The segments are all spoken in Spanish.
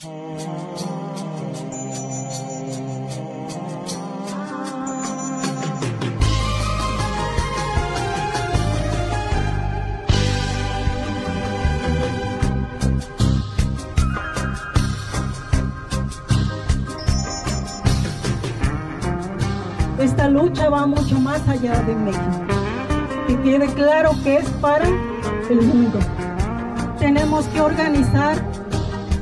Esta lucha va mucho más allá de México. Y quede claro que es para el mundo. Tenemos que organizar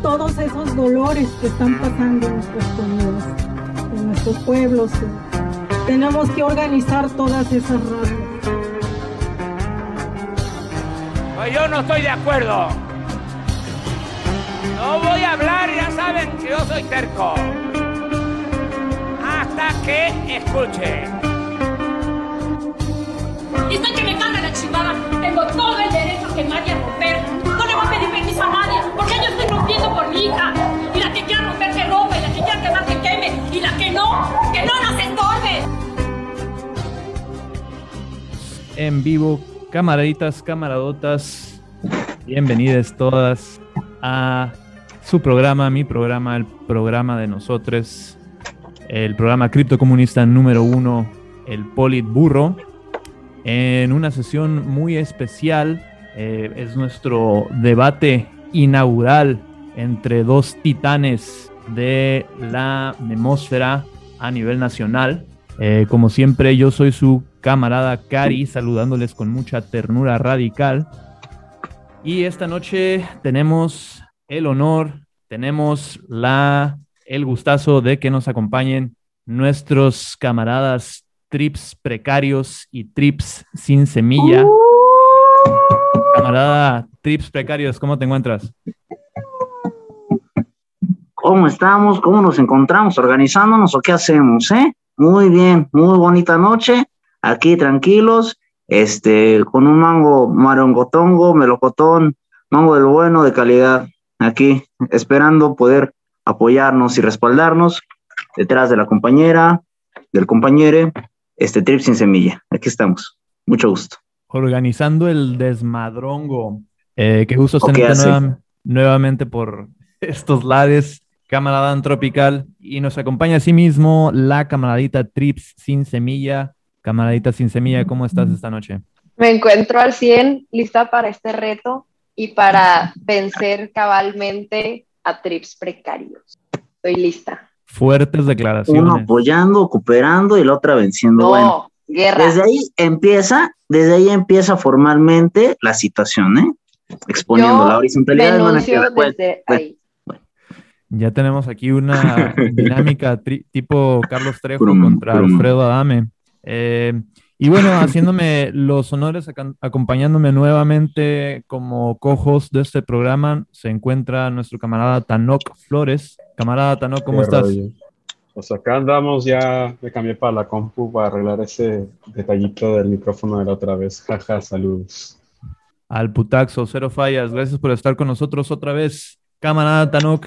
todos esos dolores que están pasando en nuestras comunidades, en nuestros pueblos. Tenemos que organizar todas esas razas. Pues yo no estoy de acuerdo. No voy a hablar, ya saben que yo soy terco hasta que escuche. Dicen que me carga la chingada. Tengo todo el derecho y a romper. No le voy a pedir permiso a nadie, porque yo estoy En vivo, camaraditas, camaradotas, bienvenidas todas a su programa, mi programa, el programa de nosotros, el programa criptocomunista número uno, el Politburro, en una sesión muy especial. eh, es nuestro debate inaugural entre dos titanes de la memósfera a nivel nacional. Eh, como siempre, yo soy su camarada Cari, saludándoles con mucha ternura radical. Y esta noche tenemos el honor, tenemos la el gustazo de que nos acompañen nuestros camaradas trips precarios y trips sin semilla. Camarada trips precarios, ¿cómo te encuentras? ¿Cómo estamos? ¿Cómo nos encontramos? ¿Organizándonos o qué hacemos, eh? Muy bien, muy bonita noche. Aquí tranquilos, este, con un mango marongotongo, melocotón, mango del bueno, de calidad. Aquí, esperando poder apoyarnos y respaldarnos detrás de la compañera, del compañero, este trip sin semilla. Aquí estamos. Mucho gusto. Organizando el desmadrongo. Eh, qué gusto ¿O qué tenerte hace? nueva- nuevamente por estos lares, camarada tropical. Y nos acompaña asimismo la camaradita Trips sin semilla. Camaradita sin semilla, ¿cómo estás esta noche? Me encuentro al 100 lista para este reto y para vencer cabalmente a trips precarios. Estoy lista. Fuertes Uno declaraciones. apoyando, cooperando y la otra venciendo. No, Bueno, guerra. desde ahí empieza, desde ahí empieza formalmente la situación, ¿eh? Exponiendo Yo la horizontalidad de denuncio que- desde ahí. Ya tenemos aquí una dinámica tri- tipo Carlos Trejo Prum, contra prum. Alfredo Adame. Eh, y bueno, haciéndome los honores, acompañándome nuevamente como cojos de este programa, se encuentra nuestro camarada Tanok Flores. Camarada Tanok, ¿cómo Qué estás? rollo. Pues acá andamos, ya me cambié para la compu para arreglar ese detallito del micrófono de la otra vez. Jaja, saludos. Al putaxo, cero fallas. Gracias por estar con nosotros otra vez, camarada Tanok.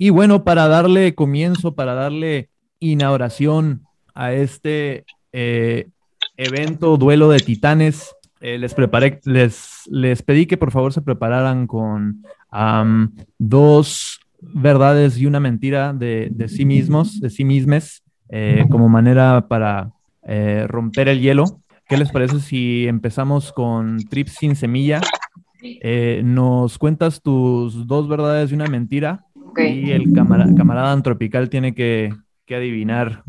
Y bueno, para darle comienzo, para darle inauguración a este eh, evento Duelo de Titanes, eh, les preparé, les, les pedí que por favor se prepararan con dos verdades y una mentira de, de sí mismos, de sí mismes, eh, como manera para romper el hielo. ¿Qué les parece si empezamos con Trips sin semilla? Nos cuentas tus dos verdades y una mentira Y el camara- camarada antropical tiene que, que adivinar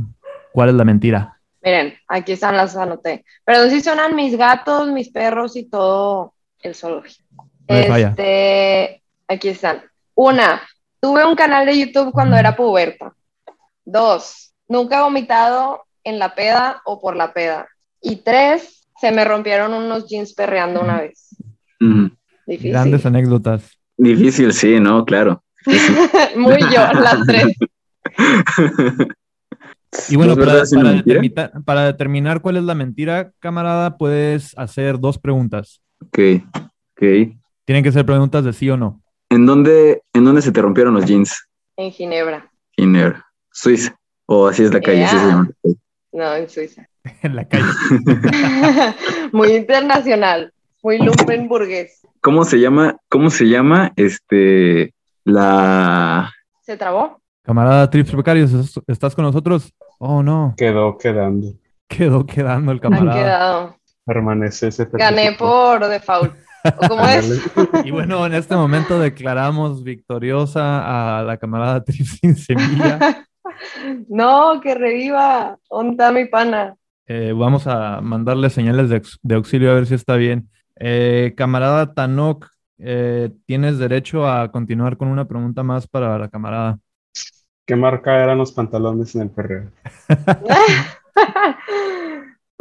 cuál es la mentira. Miren, aquí están las anoté. Pero sí sonan mis gatos, mis perros y todo el zoológico. No. Este, aquí están. Una, tuve un canal de YouTube cuando era puberta. Dos, nunca he vomitado en la peda o por la peda. Y tres, se me rompieron unos jeans perreando una vez. mm, Difícil. Grandes anécdotas. difícil, sí, ¿no? Claro. Muy yo, las tres. Y bueno, Dos para, una para determinar cuál es la mentira, camarada, puedes hacer dos preguntas. Ok, ok. Tienen que ser preguntas de sí o no. ¿En dónde, ¿En dónde se te rompieron los jeans? En Ginebra. Ginebra, Suiza. O así es la calle, así se llama. No, en Suiza. En la calle. muy internacional. Muy lumpenburgués. ¿Cómo se llama? ¿Cómo se llama este la ¿Se trabó? Camarada Trips Precarios, ¿estás- ¿estás con nosotros? Oh, no. Quedó quedando. Quedó quedando el Han camarada. quedado. Permanece ese Gané por default. ¿O cómo es? Y bueno, en este momento declaramos victoriosa a la camarada Trips sin semilla. No, que reviva. ¿Dónde está mi pana? Eh, vamos a mandarle señales de, de auxilio a ver si está bien. Eh, camarada Tanok, eh, tienes derecho a continuar con una pregunta más para la camarada. ¿Qué marca eran los pantalones en el perreo?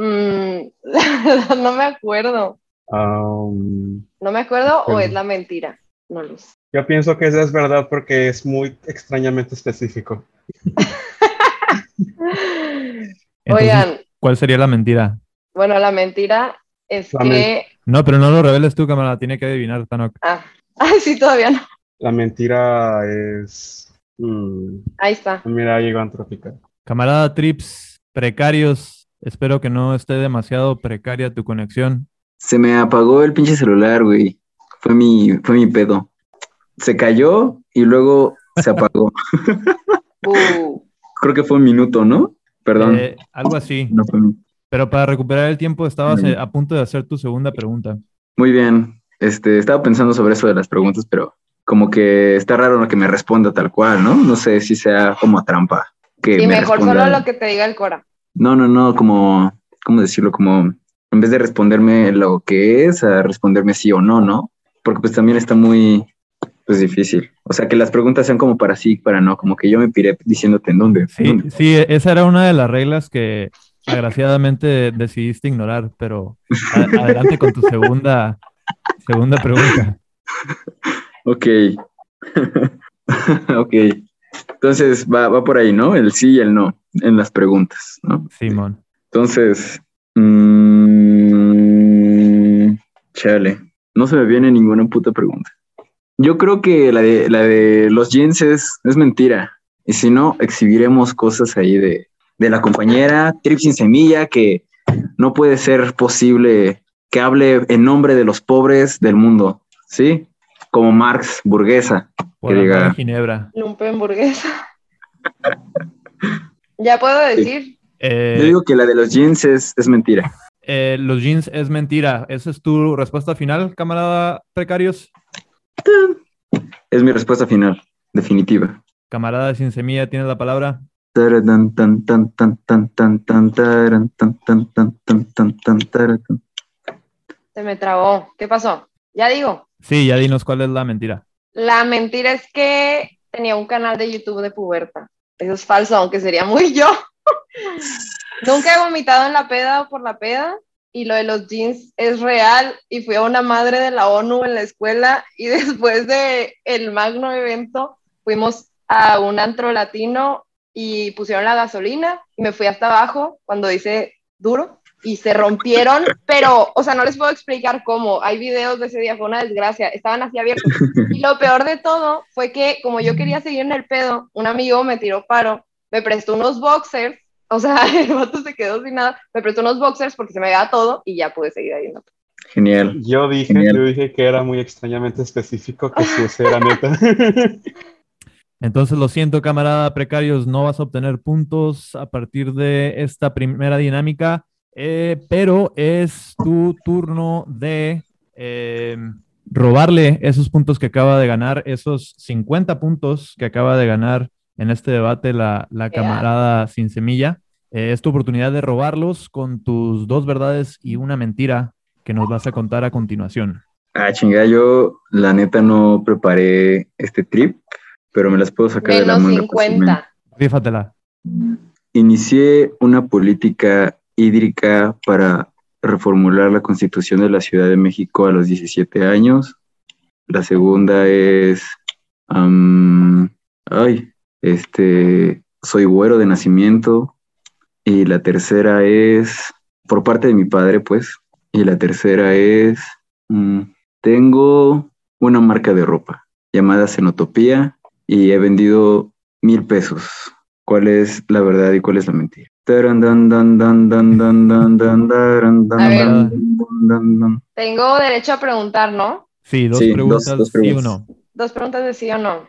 Mm, no me acuerdo. Um, ¿No me acuerdo o es la mentira? No lo sé. yo pienso que esa es verdad porque es muy extrañamente específico. Entonces, Oigan, ¿cuál sería la mentira? bueno, la mentira es La que... No, pero no lo reveles tú, camarada. Tiene que adivinar, Tanok. Ah, ay, sí, todavía no. La mentira es. mm, Ahí está. mira, llegó Antrópica. Camarada Trips, precarios. Espero que no esté demasiado precaria tu conexión. Se me apagó el pinche celular, güey. Fue mi, fue mi pedo. Se cayó y luego se apagó. Uh, Creo que fue un minuto, ¿no? Perdón. Eh, algo así. No fue mi- Pero para recuperar el tiempo, estabas eh, a punto de hacer tu segunda pregunta. Muy bien. Este, estaba pensando sobre eso de las preguntas, pero como que está raro que me responda tal cual, ¿no? No sé si sea como trampa. Que y me mejor responda- solo lo que te diga el Cora. No, no, no, como, ¿cómo decirlo? Como, en vez de responderme lo que es, a responderme sí o no, ¿no? Porque pues también está muy, pues difícil. O sea, que las preguntas sean como para sí, para no, como que yo me piré diciéndote en dónde. Sí, ¿Dónde? sí, esa era una de las reglas que agraciadamente decidiste ignorar, pero adelante con tu segunda, segunda pregunta. Ok. ok. Entonces va, va por ahí, ¿no? El sí y el no en las preguntas, ¿no? Simón. Entonces, mm, chale, no se me viene ninguna puta pregunta. Yo creo que la de, la de los jeans es, es mentira. Y si no, exhibiremos cosas ahí de, de la compañera Trip sin semilla que no puede ser posible que hable en nombre de los pobres del mundo, ¿sí? Como Marx, burguesa. Por Que amor diga- a Ginebra. Lumpe hamburguesa. ya puedo decir. Eh, Yo digo que la de los jeans es, es mentira. eh, los jeans es mentira. ¿Esa es tu respuesta final, camarada precarios? Es mi respuesta final, definitiva. Camarada sin semilla, tienes la palabra. Se me trabó. ¿Qué pasó? Ya digo. Sí, ya dinos cuál es la mentira. La mentira es que tenía un canal de YouTube de puberta. Eso es falso, aunque sería muy yo. Nunca he vomitado en la peda o por la peda. Y lo de los jeans es real. Y fui a una madre de la ONU en la escuela. Y después de el magno evento, fuimos a un antro latino y pusieron la gasolina. Y me fui hasta abajo cuando dice duro. Y se rompieron, pero, o sea, no les puedo explicar cómo. Hay videos de ese día, fue una desgracia. Estaban así abiertos. Y lo peor de todo fue que, como yo quería seguir en el pedo, un amigo me tiró paro, me prestó unos boxers, o sea, el vato se quedó sin nada, me prestó unos boxers porque se me veía todo y ya pude seguir ahí. Genial. Yo dije, Genial. yo dije que era muy extrañamente específico, que sí, ese era neta. Entonces lo siento, camarada precarios, no vas a obtener puntos a partir de esta primera dinámica, eh, pero es tu turno de eh, robarle esos puntos que acaba de ganar, esos 50 puntos que acaba de ganar en este debate la, la Yeah. camarada sin semilla. Eh, es tu oportunidad de robarlos con tus dos verdades y una mentira que nos vas a contar a continuación. Ah, chingada, yo la neta no preparé este trip, pero me las puedo sacar de la Menos manga. fácilmente. 50. Rífatela. Inicié una política hídrica para reformular la constitución de la Ciudad de México a los 17 años. La segunda es, am, ay, este, soy güero de nacimiento. Y la tercera es, por parte de mi padre, pues. Y la tercera es, mm, tengo una marca de ropa llamada Cenotopía y he vendido mil pesos. ¿Cuál es la verdad y cuál es la mentira? Tengo derecho a preguntar, ¿no? Sí, dos preguntas dos, dos Dos preguntas de sí o no.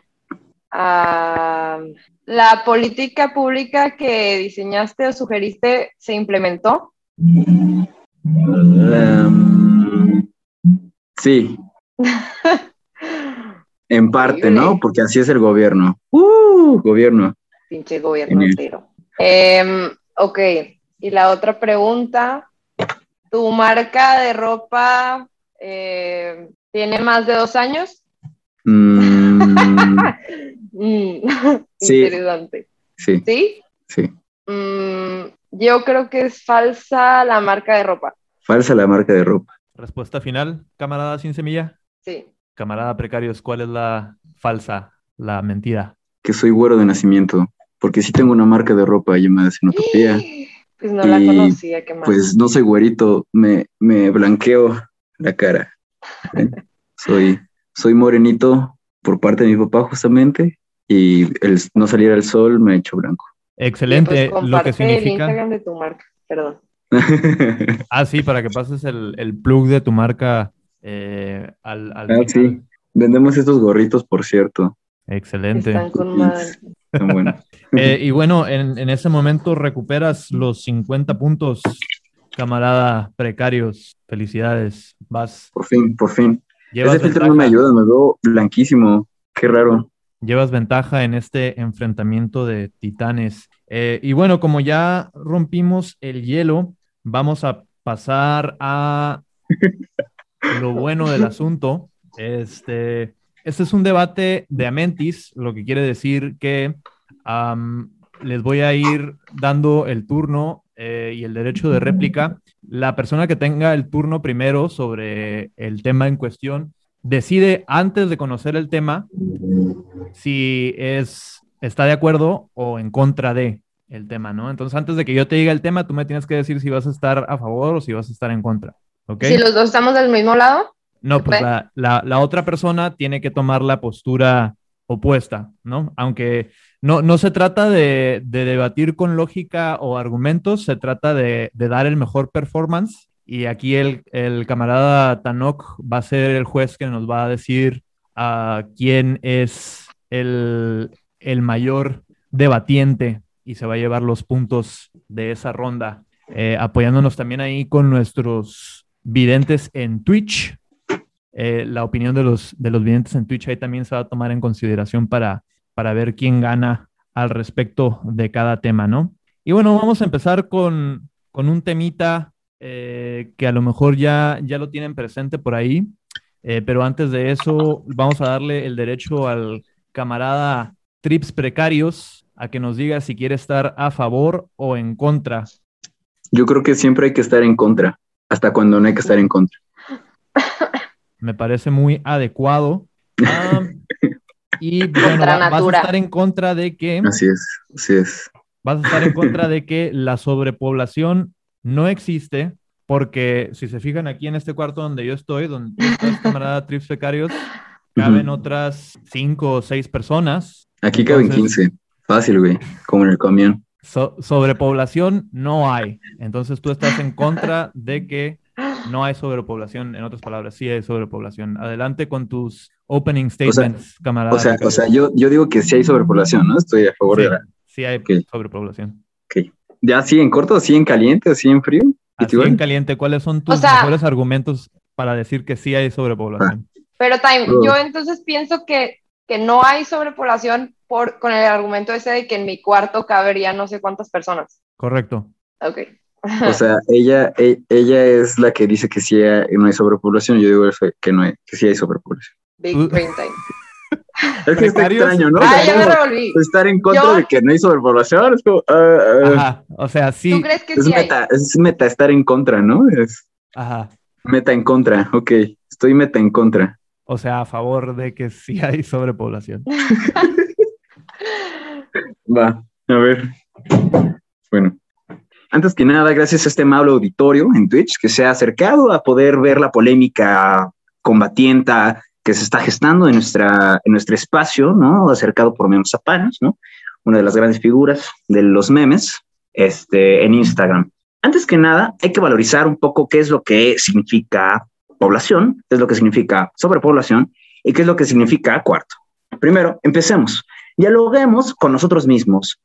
Ah, ¿La política pública que diseñaste o sugeriste se implementó? Um, sí. en parte, ¿no? Porque así es el gobierno. ¡Uh! Gobierno. Pinche gobierno entero. Eh, ok, y la otra pregunta, ¿tu marca de ropa eh, tiene más de dos años? Mm, Mm, Sí. Interesante. sí, ¿Sí? sí. Mm, yo creo que es falsa la marca de ropa. Falsa la marca de ropa. Respuesta final, camarada sin semilla. Sí. Camarada precarios, ¿cuál es la falsa, la mentira? Que soy güero de nacimiento. Porque sí tengo una marca de ropa llamada Sinotopía. Pues no la Y, conocía, qué mal. Pues no soy güerito, me, me blanqueo la cara. ¿eh? Soy, soy morenito por parte de mi papá justamente y el no salir al sol me ha hecho blanco. Excelente, Pues lo que comparte el significa. Instagram de tu marca, perdón. Ah, sí, para que pases el, el plug de tu marca eh, al, al Ah, final. sí. Vendemos estos gorritos, por cierto. Excelente. Están con. Están buenos. Eh, y bueno, en, en ese momento recuperas los 50 puntos, camarada precarios. Felicidades. Vas. Por fin, por fin. Llevas Ese filtro no me ventaja, ayuda, me veo blanquísimo. Qué raro. llevas ventaja en este enfrentamiento de titanes. Eh, y bueno, como ya rompimos el hielo, vamos a pasar a lo bueno del asunto. Este, este es un debate de Amentis, lo que quiere decir que les voy a ir dando el turno eh, y el derecho de réplica. La persona que tenga el turno primero sobre el tema en cuestión decide antes de conocer el tema si es, está de acuerdo o en contra de el tema, ¿no? Entonces, antes de que yo te diga el tema, tú me tienes que decir si vas a estar a favor o si vas a estar en contra. Si los dos estamos del mismo lado, No, pues la, la- la otra persona tiene que tomar la postura opuesta, ¿no? Aunque no, no se trata de, de debatir con lógica o argumentos, se trata de, de dar el mejor performance. Y aquí el, el camarada Tanok va a ser el juez que nos va a decir a quién es el, el mayor debatiente y se va a llevar los puntos de esa ronda, eh, apoyándonos también ahí con nuestros videntes en Twitch. Eh, la opinión de los, de los videntes en Twitch ahí también se va a tomar en consideración para, para ver quién gana al respecto de cada tema, ¿no? Y bueno, vamos a empezar con, con un temita eh, que a lo mejor ya, ya lo tienen presente por ahí, eh, pero antes de eso vamos a darle el derecho al camarada Trips Precarios a que nos diga si quiere estar a favor o en contra. Yo creo que siempre hay que estar en contra, hasta cuando no hay que estar en contra. Me parece muy adecuado. Ah, y bueno, va- vas a estar en contra de que Así es, así es. vas a estar en contra de que la sobrepoblación no existe, porque si se fijan aquí en este cuarto donde yo estoy, donde tú estás, camarada Trips Becarios, caben otras cinco o seis personas. Aquí caben Entonces- 15. Fácil, güey. Como en el camión. So- sobrepoblación no hay. Entonces tú estás en contra de que no hay sobrepoblación. En otras palabras, sí hay sobrepoblación. Adelante con tus opening statements, camarada. O sea, o sea yo, yo digo que sí hay sobrepoblación, ¿no? Estoy a favor Sí, de la. sí hay Ok. sobrepoblación. Ya sí en corto, sí en caliente, sí en frío. ¿Y Así en caliente, ¿cuáles son tus O sea- mejores argumentos para decir que sí hay sobrepoblación? pero Time, yo entonces pienso que, que no hay sobrepoblación por, con el argumento ese de que en mi cuarto cabería no sé cuántas personas. Correcto. Ok. O sea, ella, e- ella es la que dice que sí hay- no hay sobrepoblación. Yo digo que no hay, que sí hay sobrepoblación. Big brain time. Es que está extraño, ¿no? Ah, ya me revolví. estar en contra Yo- de que no hay sobrepoblación. Es como. ah, ah, Ajá. O sea, sí. ¿Tú crees que es sí hay? meta, es meta estar en contra, ¿no? Es Ajá. meta en contra. Ok, estoy meta en contra. O sea, a favor de que sí hay sobrepoblación. Va, a ver. Bueno, antes que nada, gracias a este amable auditorio en Twitch que se ha acercado a poder ver la polémica combatienta que se está gestando en, nuestra, en nuestro espacio, ¿no? Acercado por Memo Zapanos, ¿no? Una de las grandes figuras de los memes este, en Instagram. Antes que nada, hay que valorizar un poco qué es lo que significa población, es lo que significa sobrepoblación y qué es lo que significa cuarto. Primero, empecemos. dialoguemos con nosotros mismos.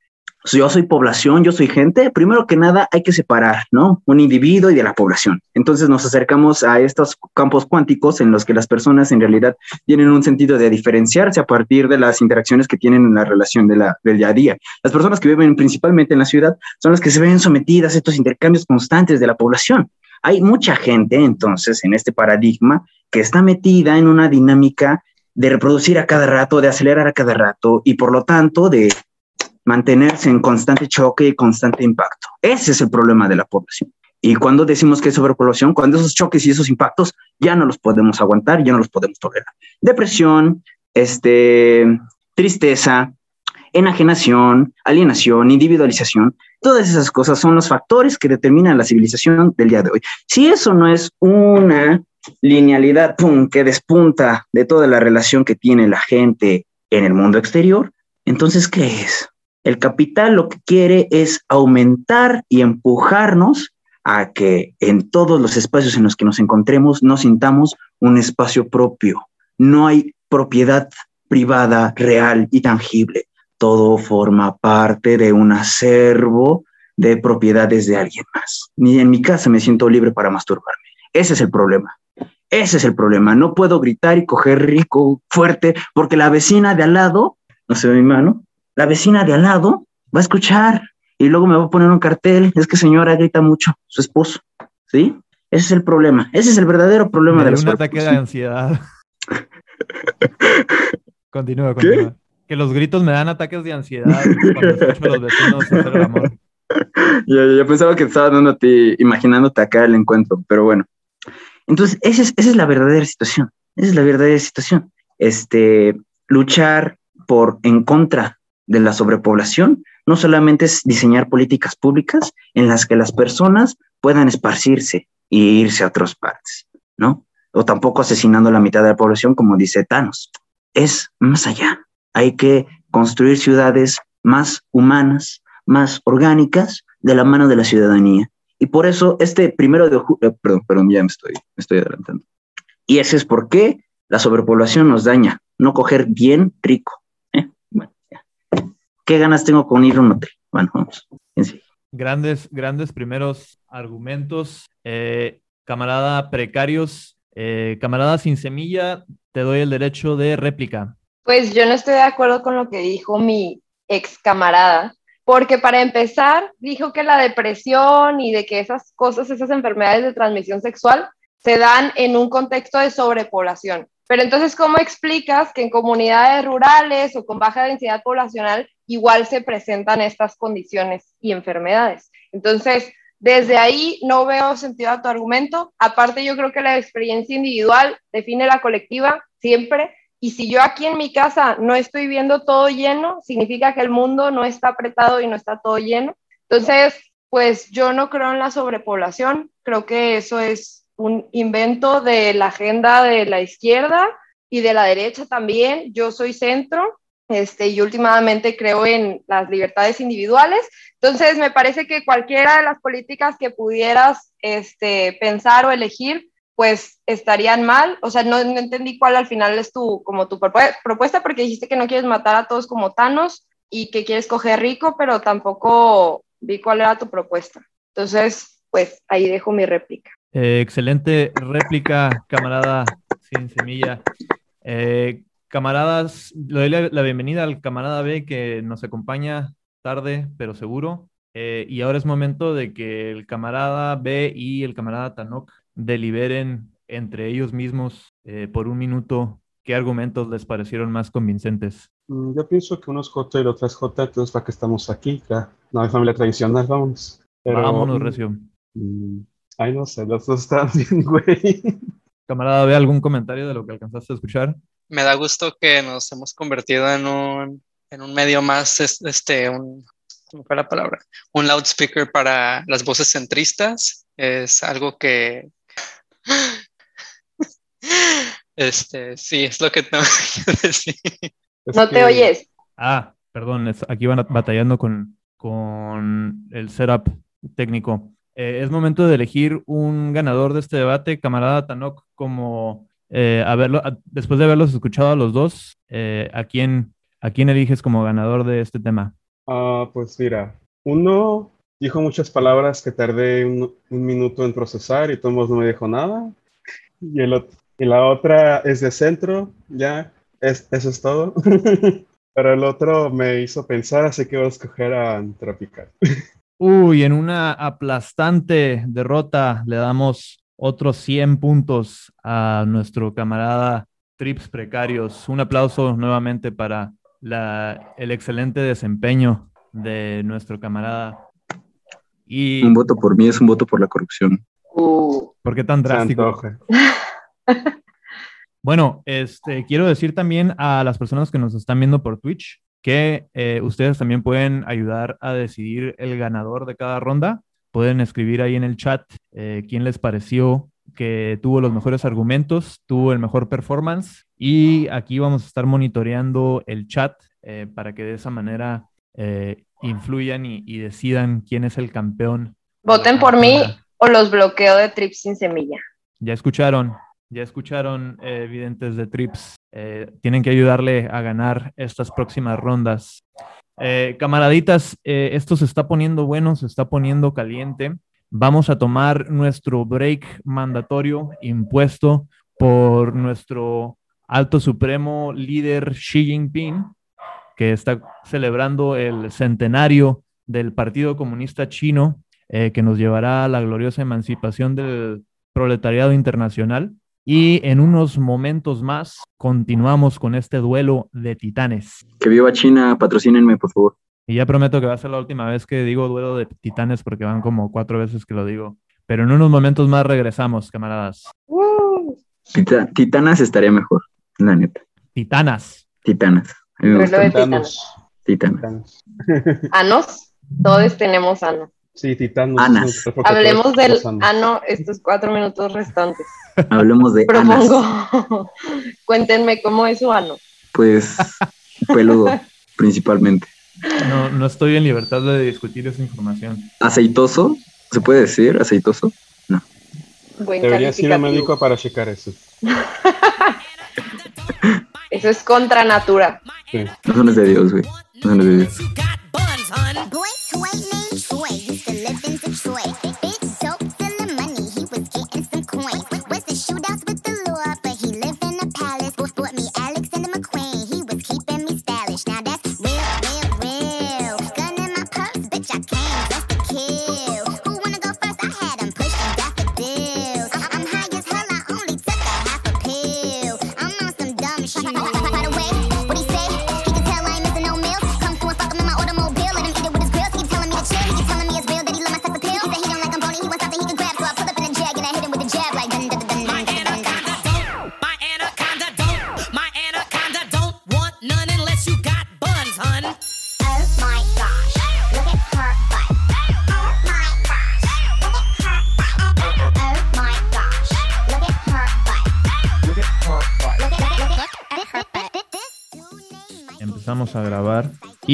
Yo soy población, yo soy gente. Primero que nada, hay que separar, ¿no? Un individuo y de la población. Entonces nos acercamos a estos campos cuánticos en los que las personas en realidad tienen un sentido de diferenciarse a partir de las interacciones que tienen en la relación de del día a día. Las personas que viven principalmente en la ciudad son las que se ven sometidas a estos intercambios constantes de la población. Hay mucha gente entonces en este paradigma que está metida en una dinámica de reproducir a cada rato, de acelerar a cada rato y por lo tanto de mantenerse en constante choque y constante impacto. Ese es el problema de la población. Y cuando decimos que es sobrepoblación, cuando esos choques y esos impactos ya no los podemos aguantar, ya no los podemos tolerar. Depresión, este, tristeza, enajenación, alienación, individualización, todas esas cosas son los factores que determinan la civilización del día de hoy. Si eso no es una linealidad que despunta de toda la relación que tiene la gente en el mundo exterior, entonces, ¿qué es? El capital lo que quiere es aumentar y empujarnos a que en todos los espacios en los que nos encontremos nos sintamos un espacio propio. No hay propiedad privada, real y tangible. Todo forma parte de un acervo de propiedades de alguien más. Ni en mi casa me siento libre para masturbarme. Ese es el problema. Ese es el problema. No puedo gritar y coger rico, fuerte, porque la vecina de al lado, no se ve mi mano, la vecina de al lado va a escuchar y luego me va a poner un cartel. Es que señora grita mucho, su esposo. ¿Sí? Ese es el problema. Ese es el verdadero problema de la Un ataque de ansiedad. continúa, continúa. Que los gritos me dan ataques de ansiedad cuando escucho los vecinos hacer el amor. Yo, pensaba que estaba dando a ti, imaginándote acá el encuentro, pero bueno. Entonces, esa es, la verdadera situación. Esa es la verdadera situación. Este, luchar por en contra de la sobrepoblación no solamente es diseñar políticas públicas en las que las personas puedan esparcirse y irse a otras partes, ¿no? O tampoco asesinando a la mitad de la población, como dice Thanos. Es más allá. Hay que construir ciudades más humanas, más orgánicas, de la mano de la ciudadanía. Y por eso este primero de julio, eh, perdón, perdón, ya me estoy, me estoy adelantando. Y ese es por qué la sobrepoblación nos daña, no coger bien rico. ¿eh? ¿Qué ganas tengo con ir a un hotel? Bueno, vamos. Grandes, grandes primeros argumentos. Eh, camarada precarios, camarada sin semilla, te doy el derecho de réplica. Pues yo no estoy de acuerdo con lo que dijo mi ex camarada, porque para empezar dijo que la depresión y de que esas cosas, esas enfermedades de transmisión sexual se dan en un contexto de sobrepoblación. Pero entonces, ¿cómo explicas que en comunidades rurales o con baja densidad poblacional igual se presentan estas condiciones y enfermedades? Entonces, desde ahí no veo sentido a tu argumento. Aparte, yo creo que la experiencia individual define la colectiva siempre y si yo aquí en mi casa no estoy viendo todo lleno, significa que el mundo no está apretado y no está todo lleno. Entonces, pues yo no creo en la sobrepoblación, creo que eso es un invento de la agenda de la izquierda y de la derecha también. Yo soy centro, este, y últimamente creo en las libertades individuales. Entonces, me parece que cualquiera de las políticas que pudieras este, pensar o elegir pues estarían mal. O sea, no, entendí cuál al final es tu, como tu propuesta, porque dijiste que no quieres matar a todos como Thanos y que quieres coger rico, pero tampoco vi cuál era tu propuesta. Entonces, pues ahí dejo mi réplica. Eh, excelente réplica, camarada sin semilla. Eh, camaradas, le doy la, bienvenida al camarada B que nos acompaña tarde, pero seguro. Eh, y ahora es momento de que el camarada B y el camarada Tanok deliberen entre ellos mismos eh, por un minuto qué argumentos les parecieron más convincentes. Mm, yo pienso que uno es J y el otro es J, entonces para que estamos aquí, ya no hay familia tradicional, vamos. Vámonos, Recio. Mm, ay, no sé, los dos están bien, güey. Camarada, ¿ve algún comentario de lo que alcanzaste a escuchar? Me da gusto que nos hemos convertido en un, en un medio más, este, un, ¿cómo fue la palabra? Un loudspeaker para las voces centristas. Es algo que este, sí, es lo que tengo que decir. No te oyes. Ah, perdón, aquí van batallando con, con el setup técnico. Eh, es momento de elegir un ganador de este debate, camarada Tanok, como eh, después de haberlos escuchado a los dos, eh, a quién ¿A quién eliges como ganador de este tema? Ah, pues mira, uno dijo muchas palabras que tardé un, un minuto en procesar y Tomás no me dijo nada. Y, el, y la otra es de centro, ya, es, eso es todo. Pero el otro me hizo pensar, así que voy a escoger a Tropical. Uy, en una aplastante derrota le damos otros 100 puntos a nuestro camarada Trips Precarios. Un aplauso nuevamente para la- el excelente desempeño de nuestro camarada. Y Un voto por mí es un voto por la corrupción. Uh, ¿por qué tan drástico? Bueno, este, quiero decir también a las personas que nos están viendo por Twitch que eh, ustedes también pueden ayudar a decidir el ganador de cada ronda. Pueden escribir ahí en el chat eh, quién les pareció que tuvo los mejores argumentos, tuvo el mejor performance y aquí vamos a estar monitoreando el chat eh, para que de esa manera eh, influyan y, y decidan quién es el campeón. voten por mí o los bloqueo de Trips sin semilla. Ya escucharon, ya escucharon, eh, videntes de Trips. Eh, tienen que ayudarle a ganar estas próximas rondas. Eh, camaraditas, eh, esto se está poniendo bueno, se está poniendo caliente. Vamos a tomar nuestro break mandatorio impuesto por nuestro alto supremo líder Xi Jinping, que está celebrando el centenario del Partido Comunista Chino, eh, que nos llevará a la gloriosa emancipación del proletariado internacional. Y en unos momentos más continuamos con este duelo de titanes. Que viva China, patrocínenme, por favor. Y ya prometo que va a ser la última vez que digo duelo de titanes porque van como cuatro veces que lo digo. Pero en unos momentos más regresamos, camaradas. Tita- Titanas estaría mejor, la neta. Titanas. Titanas. A mí me titanos. Titanos. Anos, todos tenemos ano. Sí, Titanos. Anas. Hablemos del ano estos cuatro minutos restantes. Hablemos de anas. Propongo, cuéntenme cómo es su ano. Pues peludo, principalmente. No, no estoy en libertad de discutir esa información. Aceitoso, ¿se puede decir aceitoso? Buen Deberías ir a calificativo. médico para checar eso. Eso es contra natura. Sí. No son de Dios, güey. No son los de Dios.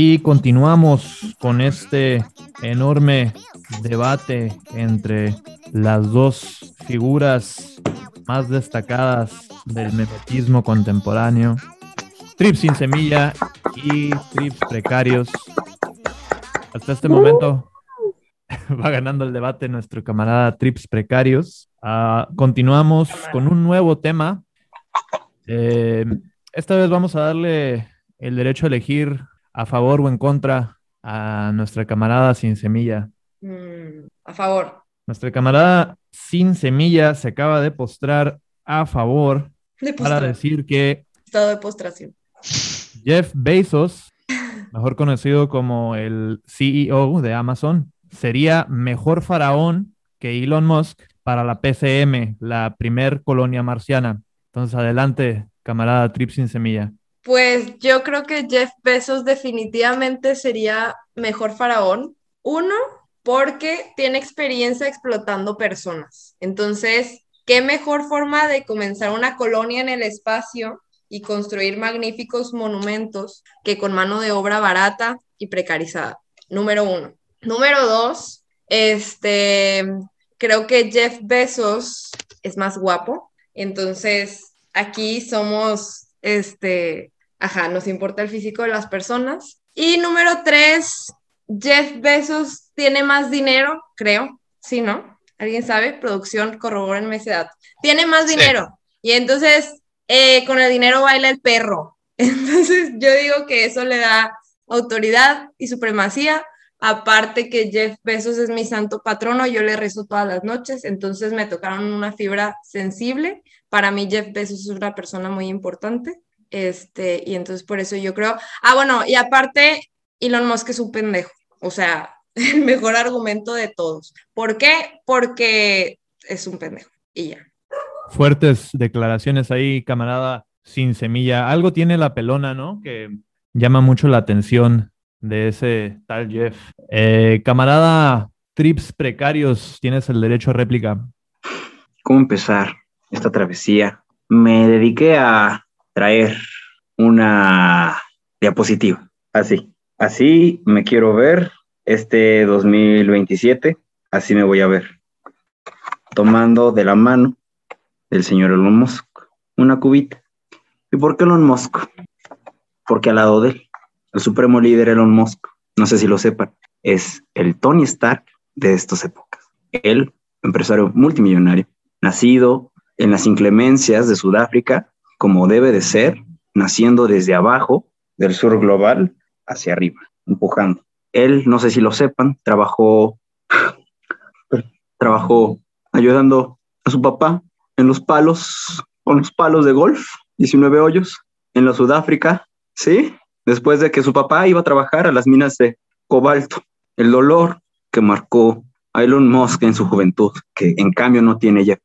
Y continuamos con este enorme debate entre las dos figuras más destacadas del memetismo contemporáneo, Trips sin semilla y Trips precarios. Hasta este momento va ganando el debate nuestro camarada Trips precarios. Ah, continuamos con un nuevo tema. Eh, esta vez vamos a darle el derecho a elegir a favor o en contra a nuestra camarada sin semilla. Mm, a favor. Nuestra camarada sin semilla se acaba de postrar a favor De para decir que Estado de postración. Jeff Bezos, mejor conocido como el CEO de Amazon, sería mejor faraón que Elon Musk para la PCM, la primer colonia marciana. Entonces, adelante, camarada Trip sin semilla. Pues yo creo que Jeff Bezos definitivamente sería mejor faraón. Uno, porque tiene experiencia explotando personas. Entonces, ¿qué mejor forma de comenzar una colonia en el espacio y construir magníficos monumentos que con mano de obra barata y precarizada? Número uno. Número dos, este, creo que Jeff Bezos es más guapo. Entonces, aquí somos, este, Ajá, nos importa el físico de las personas. Y número tres, Jeff Bezos tiene más dinero, creo. Sí, ¿no? ¿Alguien sabe? Producción, corroborenme ese dato. Tiene más Sí. dinero. Y entonces, eh, con el dinero baila el perro. Entonces, yo digo que eso le da autoridad y supremacía. Aparte que Jeff Bezos es mi santo patrono, yo le rezo todas las noches, entonces me tocaron una fibra sensible. Para mí Jeff Bezos es una persona muy importante. Este, y entonces por eso yo creo, ah, bueno, y aparte Elon Musk es un pendejo, o sea, el mejor argumento de todos. ¿Por qué? Porque es un pendejo y ya. Fuertes declaraciones ahí, camarada sin semilla. Algo tiene la pelona, ¿no? Que llama mucho la atención de ese tal Jeff. Eh, camarada Trips Precarios, tienes el derecho a réplica. ¿Cómo empezar esta travesía? Me dediqué a traer una diapositiva. Así. Así me quiero ver este 2027. Así me voy a ver. Tomando de la mano del señor Elon Musk una cubita. ¿Y por qué Elon Musk? Porque al lado de él, el supremo líder Elon Musk, no sé si lo sepan, es el Tony Stark de estas épocas. Él, empresario multimillonario, nacido en las inclemencias de Sudáfrica, como debe de ser, naciendo desde abajo del sur global hacia arriba, empujando. Él, no sé si lo sepan, trabajó, trabajó ayudando a su papá en los palos, con los palos de golf, 19 hoyos, en la Sudáfrica, ¿sí? Después de que su papá iba a trabajar a las minas de cobalto. El dolor que marcó a Elon Musk en su juventud, que en cambio no tiene Jeff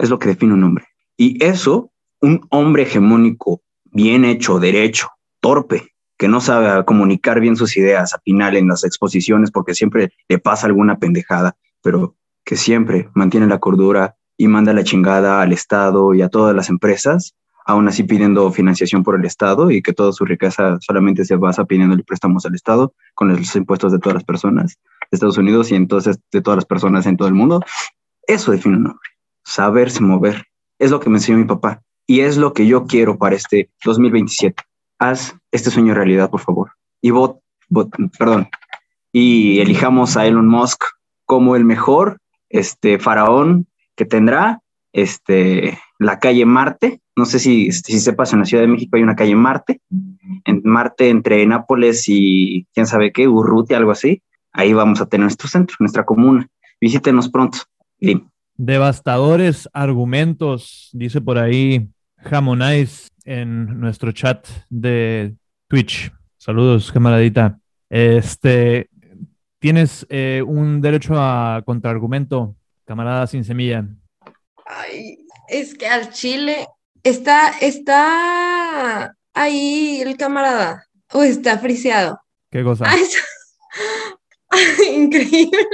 es lo que define un hombre. Y eso, un hombre hegemónico, bien hecho, derecho, torpe, que no sabe comunicar bien sus ideas al final en las exposiciones porque siempre le pasa alguna pendejada, pero que siempre mantiene la cordura y manda la chingada al Estado y a todas las empresas, aún así pidiendo financiación por el Estado y que toda su riqueza solamente se basa pidiéndole préstamos al Estado con los impuestos de todas las personas de Estados Unidos y entonces de todas las personas en todo el mundo. Eso define un hombre, saberse mover. Es lo que me enseñó mi papá y es lo que yo quiero para este 2027. Haz este sueño realidad, por favor. Y vot, vot- perdón, y elijamos a Elon Musk como el mejor este, faraón que tendrá este, la calle Marte. No sé si, si sepas, en la Ciudad de México hay una calle Marte. En Marte, entre Nápoles y quién sabe qué, Urrutia, algo así. Ahí vamos a tener nuestro centro, nuestra comuna. Visítenos pronto. Lim. Devastadores argumentos, dice por ahí Jamonais en nuestro chat de Twitch. Saludos, camaradita. Este, tienes eh, un derecho a contraargumento, camarada sin semilla. Ay, es que al Chile está, está ahí el camarada o está friseado. ¿Qué cosa? Ay, increíble.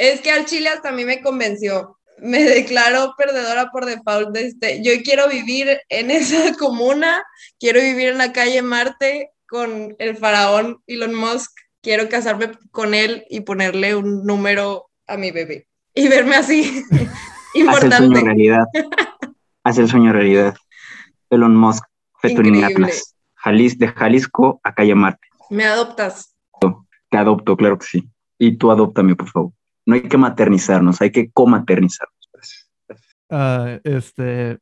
Es que al Chile hasta a mí me convenció. Me declaro perdedora por default de este. Yo quiero vivir en esa comuna, quiero vivir en la calle Marte con el faraón Elon Musk. Quiero casarme con él y ponerle un número a mi bebé y verme así. Haz el sueño Importante. realidad. Haz el sueño realidad. Elon Musk, Feturín. Atlas. Jalis, de Jalisco a Calle Marte. Me adoptas. Te adopto, claro que sí. Y tú adóptame, por favor. No hay que maternizarnos, hay que comaternizarnos. Ah, este,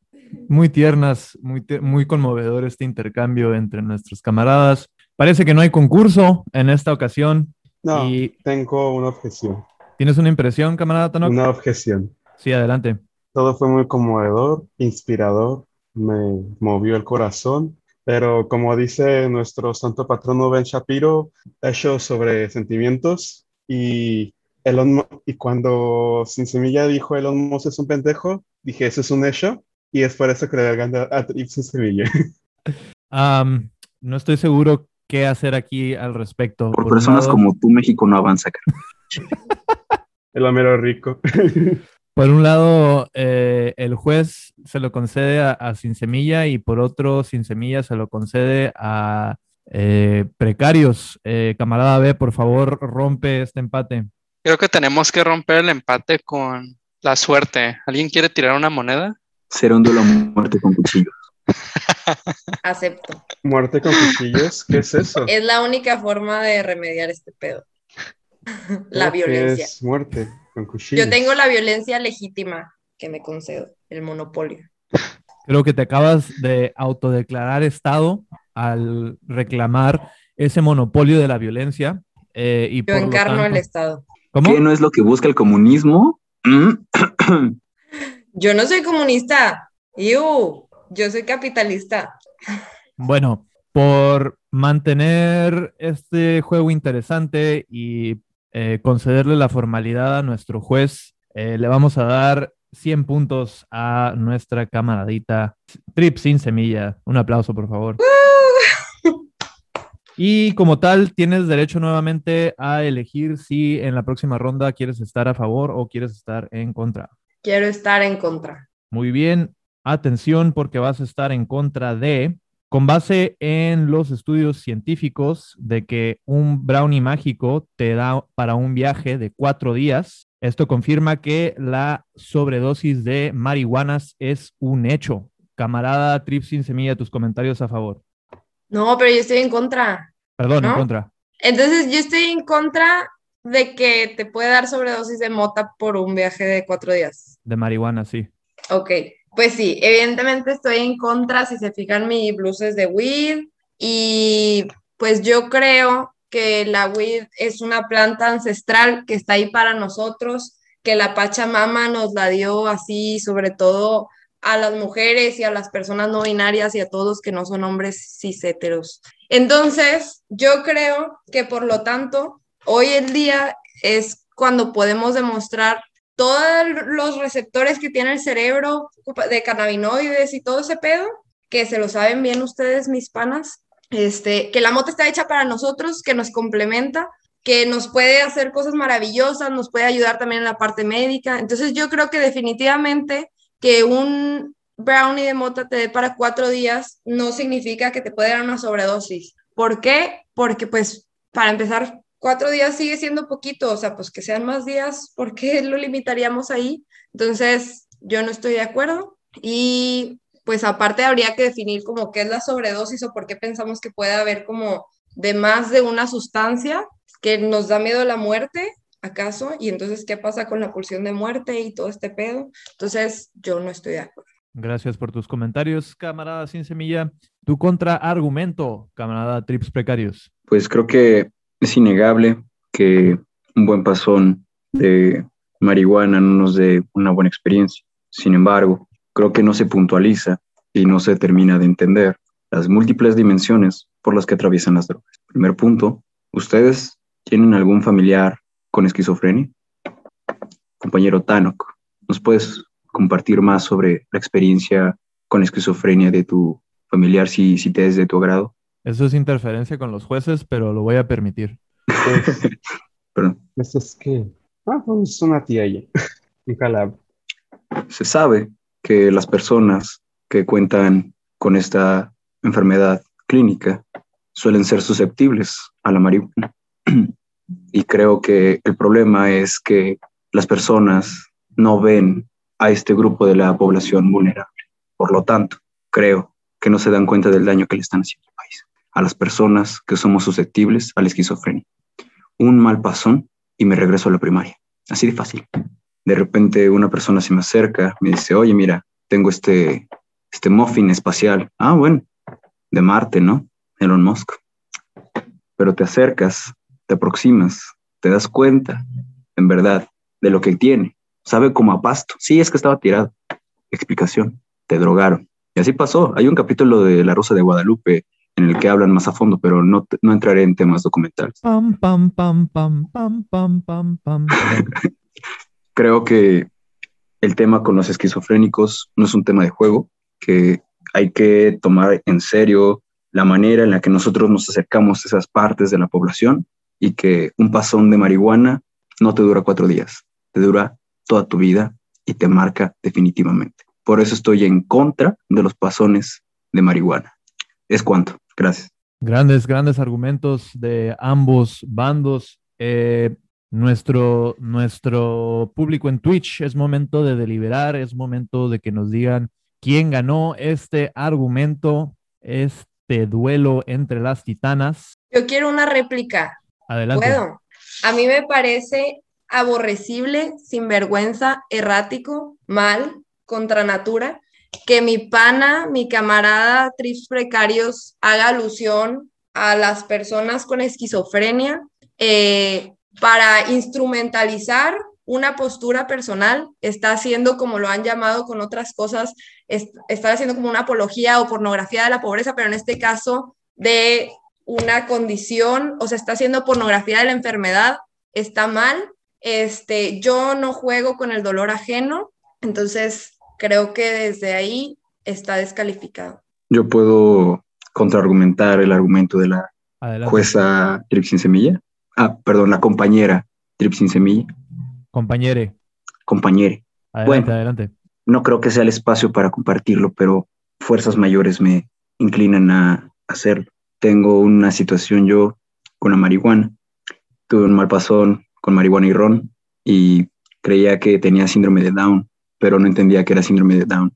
muy tiernas, muy, muy conmovedor este intercambio entre nuestros camaradas. Parece que no hay concurso en esta ocasión. No, Y tengo una objeción. ¿tienes una impresión, camarada Tanok? Una objeción. Sí, adelante. Todo fue muy conmovedor, inspirador, me movió el corazón, pero como dice nuestro santo patrono Ben Shapiro, hecho sobre sentimientos y Elon y cuando Sin Semilla dijo Elon Musk es un pendejo, dije eso es un hecho y es por eso que le agregan a, a Trip Sin Semilla. No estoy seguro qué hacer aquí al respecto. Por personas lado- como tú, México no avanza. El homero rico. Por un lado, eh, el juez se lo concede a, a Sin Semilla y por otro, Sin Semilla se lo concede a eh, Precarios. Eh, camarada B, por favor, rompe este empate. Creo que tenemos que romper el empate con la suerte. ¿Alguien quiere tirar una moneda? Será un duelo a muerte con cuchillos. Acepto. Muerte con cuchillos, ¿qué es eso? Es la única forma de remediar este pedo. La violencia. Es muerte con cuchillos. Yo tengo la violencia legítima que me concedo, el monopolio. Creo que te acabas de autodeclarar Estado al reclamar ese monopolio de la violencia. eh, y Yo por lo encarno el tanto- Estado. ¿Cómo? ¿Qué no es lo que busca el comunismo? Mm. Yo no soy comunista. Iu, yo soy capitalista. Bueno, por mantener este juego interesante y eh, concederle la formalidad a nuestro juez, eh, le vamos a dar 100 puntos a nuestra camaradita Trip sin semilla. Un aplauso, por favor. Y como tal, tienes derecho nuevamente a elegir si en la próxima ronda quieres estar a favor o quieres estar en contra. Quiero estar en contra. Muy bien, atención porque vas a estar en contra de, con base en los estudios científicos de que un brownie mágico te da para un viaje de cuatro días. Esto confirma que la sobredosis de marihuanas es un hecho. Camarada Trip sin semilla, tus comentarios a favor. No, pero yo estoy en contra. Perdón, en contra. Entonces, yo estoy en contra de que te puede dar sobredosis de mota por un viaje de cuatro días. De marihuana, sí. Ok, pues sí, evidentemente estoy en contra, si se fijan, mi blusa es de weed y pues yo creo que la weed es una planta ancestral que está ahí para nosotros, que la Pachamama nos la dio así, sobre todo a las mujeres y a las personas no binarias y a todos que no son hombres cis-héteros. Entonces, yo creo que por lo tanto, hoy el día es cuando podemos demostrar todos los receptores que tiene el cerebro de cannabinoides y todo ese pedo, que se lo saben bien ustedes, mis panas, este, que la mota está hecha para nosotros, que nos complementa, que nos puede hacer cosas maravillosas, nos puede ayudar también en la parte médica. Entonces yo creo que definitivamente que un brownie de mota te dé para cuatro días no significa que te puede dar una sobredosis. ¿Por qué? Porque pues para empezar, cuatro días sigue siendo poquito, o sea, pues que sean más días, ¿por qué lo limitaríamos ahí? Entonces, yo no estoy de acuerdo y pues aparte habría que definir como qué es la sobredosis o por qué pensamos que puede haber como de más de una sustancia que nos da miedo la muerte, ¿acaso? Y entonces, ¿qué pasa con la pulsión de muerte y todo este pedo? Entonces, yo no estoy de acuerdo. Gracias por tus comentarios, camarada sin semilla. Tu contraargumento, camarada Trips Precarios. Pues creo que es innegable que un buen pasón de marihuana no nos dé una buena experiencia. Sin embargo, creo que no se puntualiza y no se termina de entender las múltiples dimensiones por las que atraviesan las drogas. Primer punto, ¿ustedes tienen algún familiar con esquizofrenia? Compañero Tanok, ¿nos puedes compartir más sobre la experiencia con esquizofrenia de tu familiar si, si te es de tu agrado? Eso es interferencia con los jueces, pero lo voy a permitir. Perdón. ¿Esto es qué? Ah, pues es una tía calab. Se sabe que las personas que cuentan con esta enfermedad clínica suelen ser susceptibles a la marihuana. Y creo que el problema es que las personas no ven a este grupo de la población vulnerable. Por lo tanto, creo que no se dan cuenta del daño que le están haciendo al país, a las personas que somos susceptibles a la esquizofrenia. Un mal pasón y me regreso a la primaria. Así de fácil. De repente una persona se me acerca, me dice, oye, mira, tengo este, este muffin espacial. Ah, bueno, de Marte, ¿no? Elon Musk. Pero te acercas, te aproximas, te das cuenta, en verdad, de lo que tiene. Sabe como a pasto. Sí, es que estaba tirado. Explicación, te drogaron. Y así pasó. Hay un capítulo de La Rosa de Guadalupe en el que hablan más a fondo, pero no, no entraré en temas documentales. Pam, pam, pam, pam, pam, pam, pam, pam. Perdón. creo que el tema con los esquizofrénicos no es un tema de juego, que hay que tomar en serio la manera en la que nosotros nos acercamos a esas partes de la población y que un pasón de marihuana no te dura cuatro días, te dura toda tu vida y te marca definitivamente. Por eso estoy en contra de los pasones de marihuana. Es cuanto. Gracias. Grandes, grandes argumentos de ambos bandos. Eh, nuestro, nuestro público en Twitch es momento de deliberar, es momento de que nos digan quién ganó este argumento, este duelo entre las titanas. Yo quiero una réplica. Adelante. ¿Puedo? A mí me parece aborrecible, sinvergüenza, errático, mal, contra natura, que mi pana, mi camarada Trips Precarios haga alusión a las personas con esquizofrenia eh, para instrumentalizar una postura personal, está haciendo como lo han llamado con otras cosas, es- está haciendo como una apología o pornografía de la pobreza, pero en este caso de una condición, o sea, está haciendo pornografía de la enfermedad, está mal. Este, yo no juego con el dolor ajeno, entonces creo que desde ahí está descalificado. Yo puedo contraargumentar el argumento de la Adelante. jueza Tripsin Semilla. Ah, perdón, la compañera Tripsin Semilla, Compañere, compañere. adelante, Bueno. adelante. No creo que sea el espacio para compartirlo, pero fuerzas mayores me inclinan a hacerlo. Tengo una situación yo con la marihuana. Tuve un mal pasón con marihuana y ron y creía que tenía síndrome de Down, pero no entendía que era síndrome de Down.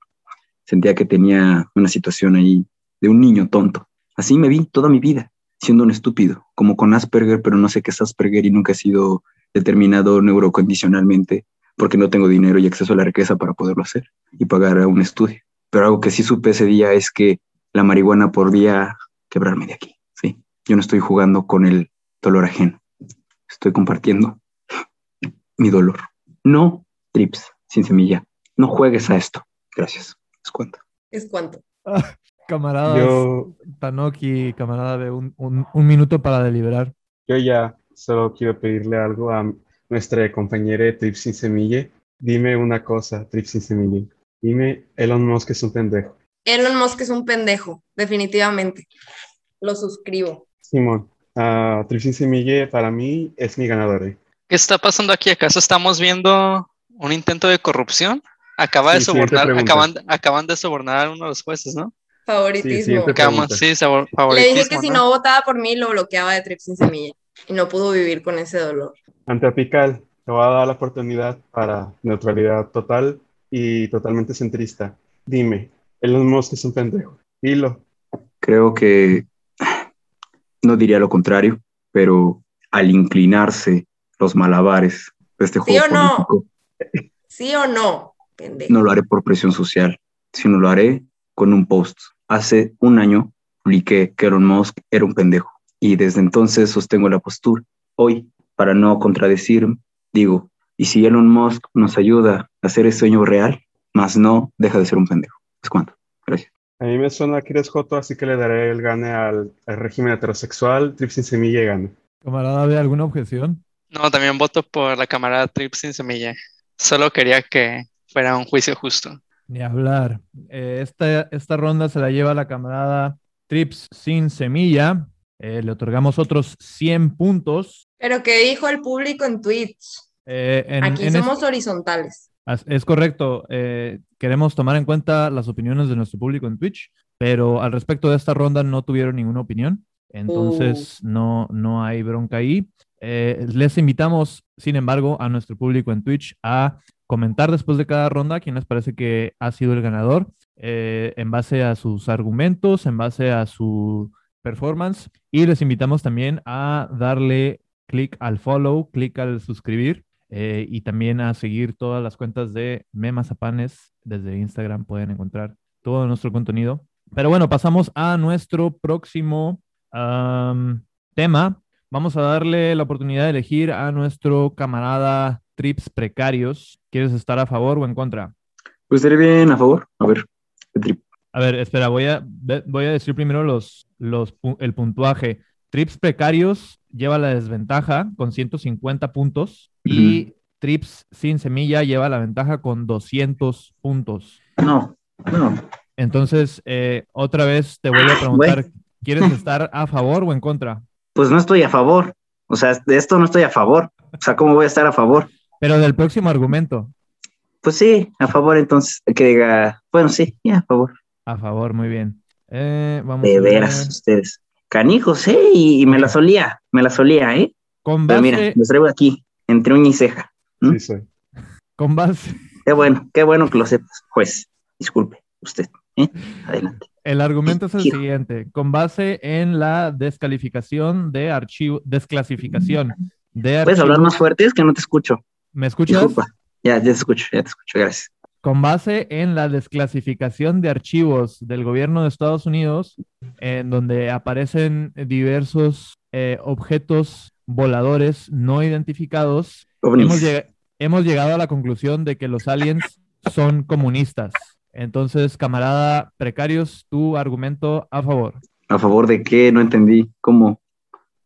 Sentía que tenía una situación ahí de un niño tonto. Así me vi toda mi vida, siendo un estúpido, como con Asperger, pero no sé qué es Asperger y nunca he sido determinado neurocondicionalmente porque no tengo dinero y acceso a la riqueza para poderlo hacer y pagar a un estudio. Pero algo que sí supe ese día es que la marihuana podría quebrarme de aquí, ¿sí? Yo no estoy jugando con el dolor ajeno, estoy compartiendo mi dolor. No trips sin semilla, no juegues a esto. Gracias, es cuento. Es cuanto. Camaradas, Yo, Tanoki, camarada de un, un- un minuto para deliberar. yo ya solo quiero pedirle algo a nuestra compañera Trips sin semilla. Dime una cosa, Trips sin semilla. Dime, Elon Musk es un pendejo. Elon Musk es un pendejo, definitivamente. Lo suscribo. Simón, Trips sin semilla para mí es mi ganador. eh. ¿Qué está pasando aquí? ¿Acaso estamos viendo un intento de corrupción? Acaba de Sí, sobornar, acaban, acaban de sobornar a uno de los jueces, ¿no? Favoritismo. pregunta. sí, sabor- Le dije favoritismo, que si ¿no? votaba por mí, lo bloqueaba de Trips sin semilla. Y no pudo vivir con ese dolor. Antropical, te voy a dar la oportunidad para neutralidad total y totalmente centrista. Dime, Elon Musk es un pendejo. Dilo. Creo que no diría lo contrario, pero al inclinarse los malabares de este ¿Sí juego o no? político, ¿Sí o no? Pendejo. no lo haré por presión social, sino lo haré con un post. Hace un año publiqué que Elon Musk era un pendejo y desde entonces sostengo la postura. Hoy, para no contradecir, digo, ¿y si Elon Musk nos ayuda a hacer ese sueño real? Más no, deja de ser un pendejo. Es cuanto. Gracias. A mí me suena que eres Joto, así que le daré el gane al, al régimen heterosexual. Trips sin semilla y gana. Camarada, ¿ve alguna objeción? No, también voto por la camarada Trips sin semilla. Solo quería que fuera un juicio justo. Ni hablar. Eh, esta, esta ronda se la lleva la camarada Trips sin semilla. Eh, le otorgamos otros 100 puntos. Pero que dijo el público en Twitch. Eh, en- Aquí en somos este- horizontales. Es correcto. eh, queremos tomar en cuenta las opiniones de nuestro público en Twitch, pero al respecto de esta ronda no tuvieron ninguna opinión. Entonces no, no hay bronca ahí. Eh, les invitamos, sin embargo, a nuestro público en Twitch a comentar después de cada ronda quién les parece que ha sido el ganador eh, en base a sus argumentos, en base a su performance. Y les invitamos también a darle clic al follow, clic al suscribir eh, y también a seguir todas las cuentas de Memazapanes. Desde Instagram pueden encontrar todo nuestro contenido. Pero bueno, pasamos a nuestro próximo tema. Vamos a darle la oportunidad de elegir a nuestro camarada Trips Precarios. ¿Quieres estar a favor o en contra? Pues estaré bien a favor. A ver. A ver, espera, voy a, voy a decir primero los, los, el puntuaje. Trips Precarios lleva la desventaja con 150 puntos y Trips Sin Semilla lleva la ventaja con 200 puntos. No, no. Entonces, eh, otra vez te voy a preguntar, ¿quieres estar a favor o en contra? Pues no estoy a favor. O sea, de esto no estoy a favor. O sea, ¿cómo voy a estar a favor? Pero del próximo argumento. Pues sí, a favor entonces. Que diga, bueno, sí, ya, a favor. A favor, muy bien. Eh, vamos De a ver. veras, ustedes. Canijos, ¿eh? Y, y me la solía, me la solía, ¿eh? Con Pero mira, los traigo aquí, entre uña y ceja. Sí, soy. con base, Qué bueno, qué bueno que lo sepas, juez. Disculpe. usted. ¿eh? Adelante. El argumento es el Quiero. siguiente. Con base en la descalificación de archivo, desclasificación de ¿Puedes hablar más archivos- fuerte? Es que no te escucho. ¿Me escuchas? Disculpa. Ya, ya te escucho, ya te escucho, gracias. Con base en la desclasificación de archivos del gobierno de Estados Unidos, en donde aparecen diversos eh, objetos voladores no identificados, hemos, lleg- hemos llegado a la conclusión de que los aliens son comunistas. Entonces, camarada Precarios, tu argumento a favor. ¿A favor de qué? No entendí. ¿Cómo?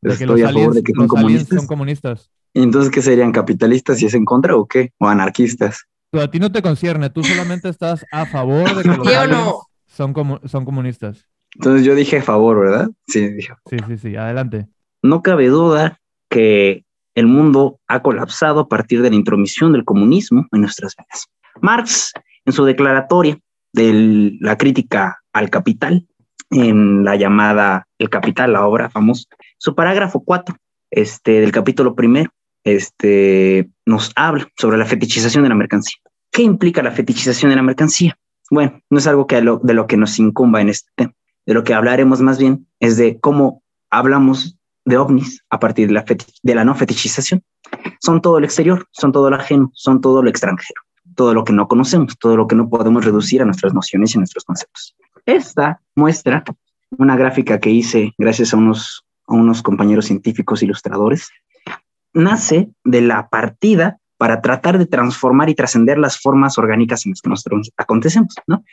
De que Estoy los a favor aliens, de que son los aliens comunistas. son comunistas. Entonces, ¿qué serían? ¿Capitalistas y es en contra o qué? ¿O anarquistas? Tú, a ti no te concierne, tú solamente estás a favor de que los ¿Sí o aliens no? son, comu- son comunistas. Entonces yo dije a favor, ¿verdad? Sí, dije. Sí, sí, sí, adelante. No cabe duda que el mundo ha colapsado a partir de la intromisión del comunismo en nuestras vidas. Marx, en su declaratoria de la crítica al capital, en la llamada El Capital, la obra famosa, su parágrafo 4 este, del capítulo primero, este, nos habla sobre la fetichización de la mercancía. ¿Qué implica la fetichización de la mercancía? Bueno, no es algo que lo- de lo que nos incumba en este tema. De lo que hablaremos más bien es de cómo hablamos de ovnis a partir de la, no fetichización. Son todo lo exterior, son todo lo ajeno, son todo lo extranjero, todo lo que no conocemos, todo lo que no podemos reducir a nuestras nociones y a nuestros conceptos. Esta muestra una gráfica que hice gracias a unos, a unos compañeros científicos ilustradores. Nace de la partida para tratar de transformar y trascender las formas orgánicas en las que nosotros acontecemos, ¿no?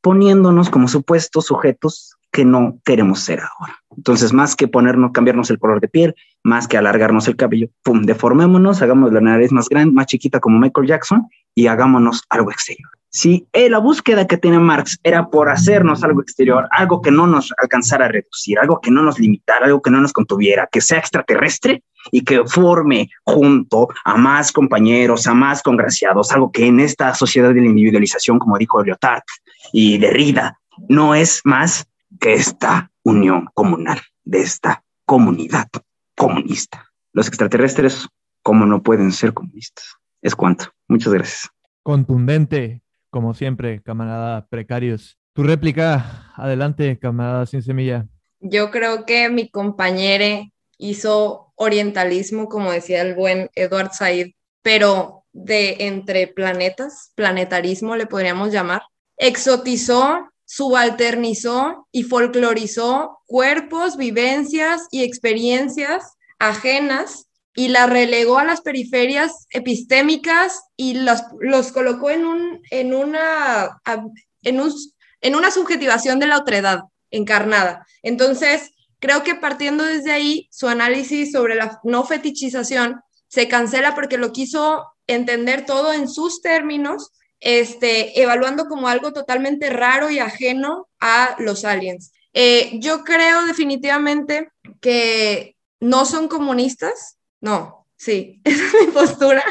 Poniéndonos como supuestos sujetos que no queremos ser ahora. Entonces, más que ponernos, cambiarnos el color de piel, más que alargarnos el cabello, pum, deformémonos, hagamos la nariz más grande, más chiquita como Michael Jackson y hagámonos algo exterior. Si eh, la búsqueda que tiene Marx era por hacernos algo exterior, algo que no nos alcanzara a reducir, algo que no nos limitara, algo que no nos contuviera, que sea extraterrestre y que forme junto a más compañeros, a más congraciados, algo que en esta sociedad de la individualización, como dijo Lyotard y Derrida, no es más que esta unión comunal de esta comunidad comunista. Los extraterrestres, como no pueden ser comunistas? Es cuanto. Muchas gracias. Contundente, como siempre, camarada Precarios. Tu réplica, adelante, camarada Sin Semilla. Yo creo que mi compañero hizo orientalismo, como decía el buen Edward Said, pero de entre planetas, planetarismo le podríamos llamar. Exotizó, subalternizó y folclorizó cuerpos, vivencias y experiencias ajenas y las relegó a las periferias epistémicas y los, los colocó en, un, en, una, en, un, en una subjetivación de la otredad encarnada. Entonces, creo que partiendo desde ahí, su análisis sobre la no fetichización se cancela porque lo quiso entender todo en sus términos, este, evaluando como algo totalmente raro y ajeno a los aliens. Eh, yo creo definitivamente que no son comunistas. No, sí, esa es mi postura.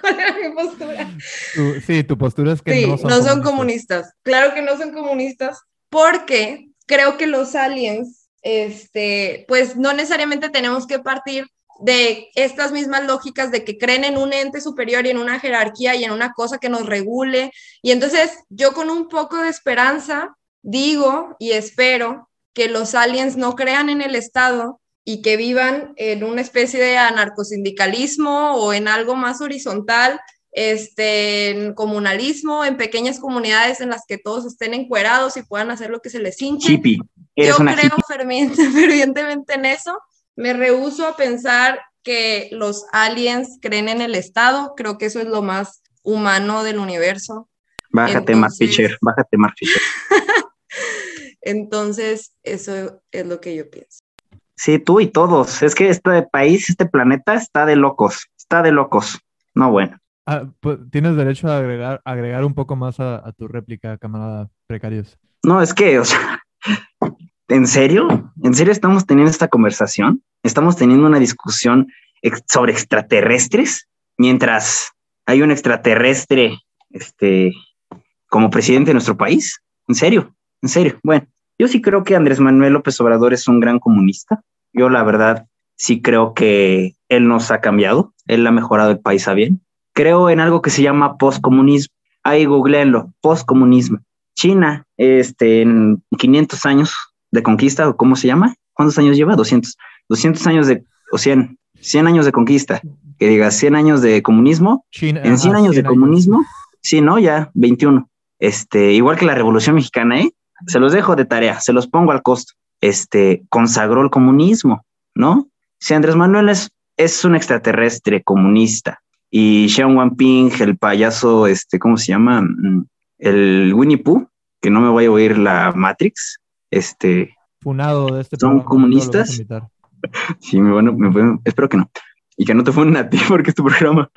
¿Cuál era mi postura? Tu, sí, tu postura es que sí, no son, no son comunistas. Claro que no son comunistas porque creo que los aliens, este, pues no necesariamente tenemos que partir de estas mismas lógicas de que creen en un ente superior y en una jerarquía y en una cosa que nos regule. Y entonces yo con un poco de esperanza digo y espero que los aliens no crean en el Estado y que vivan en una especie de anarcosindicalismo o en algo más horizontal, este, en comunalismo, en pequeñas comunidades en las que todos estén encuerados y puedan hacer lo que se les hinche. Yo creo fervientemente en eso. Me rehuso a pensar que los aliens creen en el Estado. Creo que eso es lo más humano del universo. Bájate, Mark Entonces- Fisher. Bájate, Mark Fisher. Entonces, eso es lo que yo pienso. Sí, tú y todos. Es que este país, este planeta está de locos. Está de locos. No, bueno. Ah, pues, tienes derecho a agregar, agregar un poco más a, a tu réplica, camarada Precarios. No, es que, o sea, ¿en serio? ¿En serio estamos teniendo esta conversación? ¿Estamos teniendo una discusión sobre extraterrestres? Mientras hay un extraterrestre, este, como presidente de nuestro país. ¿En serio? ¿En serio? Bueno, yo sí creo que Andrés Manuel López Obrador es un gran comunista. Yo, la verdad, sí creo que él nos ha cambiado. Él ha mejorado el país a bien. Creo en algo que se llama postcomunismo. Ahí googleenlo, postcomunismo China, este, en 500 años de conquista, o cómo se llama, ¿cuántos años lleva? 200, 200 años de, o 100, 100 años de conquista, que diga 100 años de comunismo, China, en 100 ajá, años 100 de comunismo, sí, ¿no? Ya 21. Este, igual que la Revolución Mexicana, ¿eh? Se los dejo de tarea, se los pongo al costo. Este, consagró el comunismo, ¿no? Si Andrés Manuel es, es un extraterrestre comunista y Xiao Wanping, el payaso, este, ¿cómo se llama? Mm, El Winnie Pooh, que no me voy a oír la Matrix, este, Funado de este ¿Son a comunistas? Sí, me van a- me pueden- espero que no. Y que no te funen a ti porque es tu programa.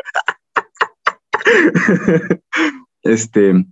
este,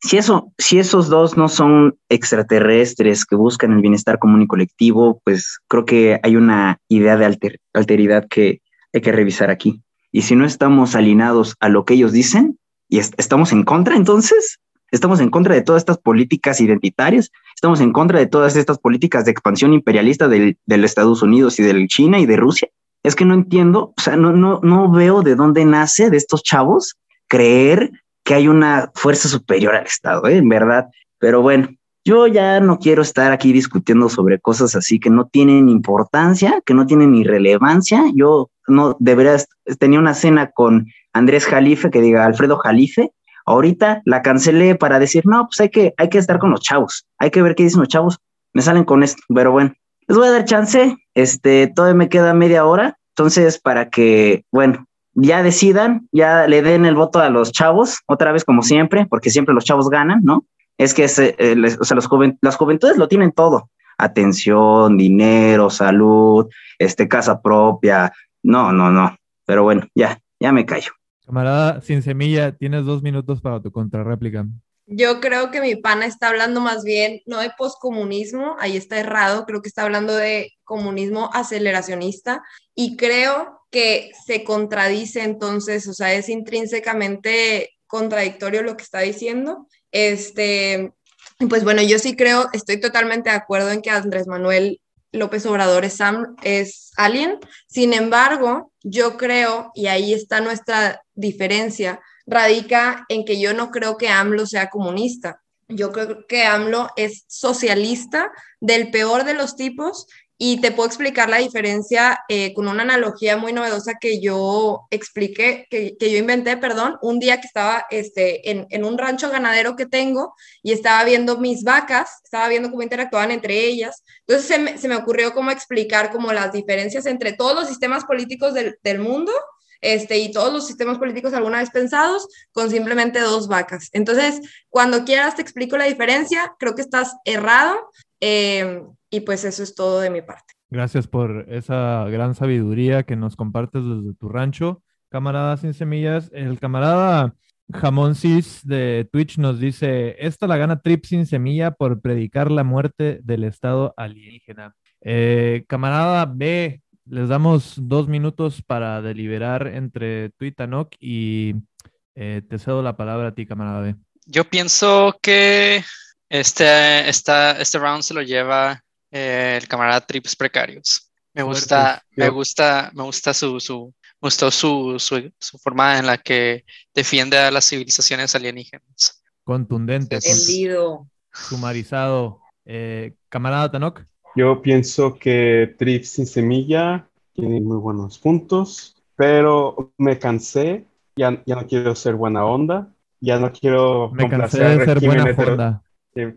si, eso, si esos dos no son extraterrestres que buscan el bienestar común y colectivo, pues creo que hay una idea de alter- alteridad que hay que revisar aquí. Y si no estamos alineados a lo que ellos dicen y est- estamos en contra, entonces, estamos en contra de todas estas políticas identitarias, estamos en contra de todas estas políticas de expansión imperialista del, Estados Unidos y del China y de Rusia. Es que no entiendo, o sea, no, no, no veo de dónde nace de estos chavos creer que hay una fuerza superior al Estado, ¿eh? en verdad. Pero bueno, yo ya no quiero estar aquí discutiendo sobre cosas así que no tienen importancia, que no tienen ni relevancia. Yo no debería, tenía una cena con Andrés Jalife, que diga Alfredo Jalife, ahorita la cancelé para decir, no, pues hay que, hay que estar con los chavos, hay que ver qué dicen los chavos. Me salen con esto, pero bueno, les voy a dar chance, este, todavía me queda media hora, entonces para que, bueno, ya decidan, ya le den el voto a los chavos, otra vez como siempre, porque siempre los chavos ganan, ¿no? Es que se, eh, o sea, los las juventudes lo tienen todo, atención, dinero, salud, este, casa propia, no, no, no, pero bueno, ya, ya me callo. Camarada sin semilla, tienes dos minutos para tu contrarréplica. Yo creo que mi pana está hablando más bien no de poscomunismo, ahí está errado, creo que está hablando de comunismo aceleracionista y creo que se contradice entonces, o sea, es intrínsecamente contradictorio lo que está diciendo. Este, pues bueno, yo sí creo, estoy totalmente de acuerdo en que Andrés Manuel López Obrador es, am- es alien. Sin embargo, yo creo, y ahí está nuestra diferencia, radica en que yo no creo que AMLO sea comunista. Yo creo que AMLO es socialista del peor de los tipos y te puedo explicar la diferencia eh, con una analogía muy novedosa que yo expliqué, que, que yo inventé, perdón, un día que estaba este, en, en un rancho ganadero que tengo y estaba viendo mis vacas, estaba viendo cómo interactuaban entre ellas. Entonces se me, se me ocurrió cómo explicar como las diferencias entre todos los sistemas políticos del, del mundo este, y todos los sistemas políticos alguna vez pensados con simplemente dos vacas. Entonces, cuando quieras te explico la diferencia, creo que estás errado eh, y pues eso es todo de mi parte. Gracias por esa gran sabiduría que nos compartes desde tu rancho, camarada sin semillas. El camarada Jamón Cis de Twitch nos dice, esta la gana Trip sin semilla por predicar la muerte del Estado alienígena. Eh, camarada B, les damos dos minutos para deliberar entre tú y Tanok y eh, te cedo la palabra a ti, camarada B. Yo pienso que este, esta, este round se lo lleva eh, el camarada Trips Precarios. Me gusta, me gusta, me gusta su, su, gustó su, su, su forma en la que defiende a las civilizaciones alienígenas. Contundente, con- Entendido. sumarizado. Eh, camarada Tanok. Yo pienso que Trip sin semilla tiene muy buenos puntos, pero me cansé, ya, ya no quiero ser buena onda, ya no quiero Me complacer al régimen buena hetero- Honda.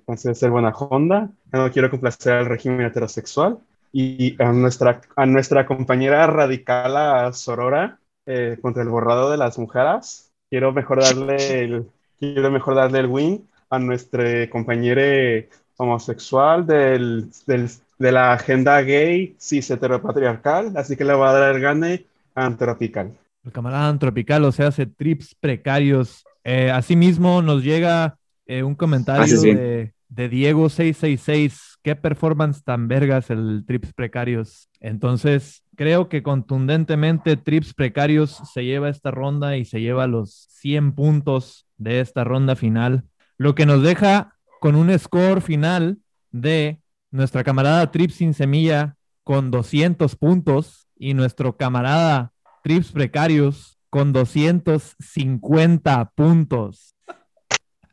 cansé de ser buena onda, ya no quiero complacer al régimen heterosexual. Y a nuestra, a nuestra compañera radical a Sorora eh, contra el borrado de las mujeres, quiero mejor darle el, quiero mejor darle el win a nuestro compañero homosexual del, del- de la agenda gay cis heteropatriarcal, así que le voy a dar el gane a Antropical. El camarada Antropical, o sea, hace trips precarios. Eh, asimismo, nos llega eh, un comentario bien. de, de Diego666. ¿Qué performance tan vergas el trips precarios? Entonces, creo que contundentemente trips precarios se lleva esta ronda y se lleva los 100 puntos de esta ronda final. Lo que nos deja con un score final de nuestra camarada Trips sin semilla con 200 puntos y nuestro camarada Trips Precarios con 250 puntos.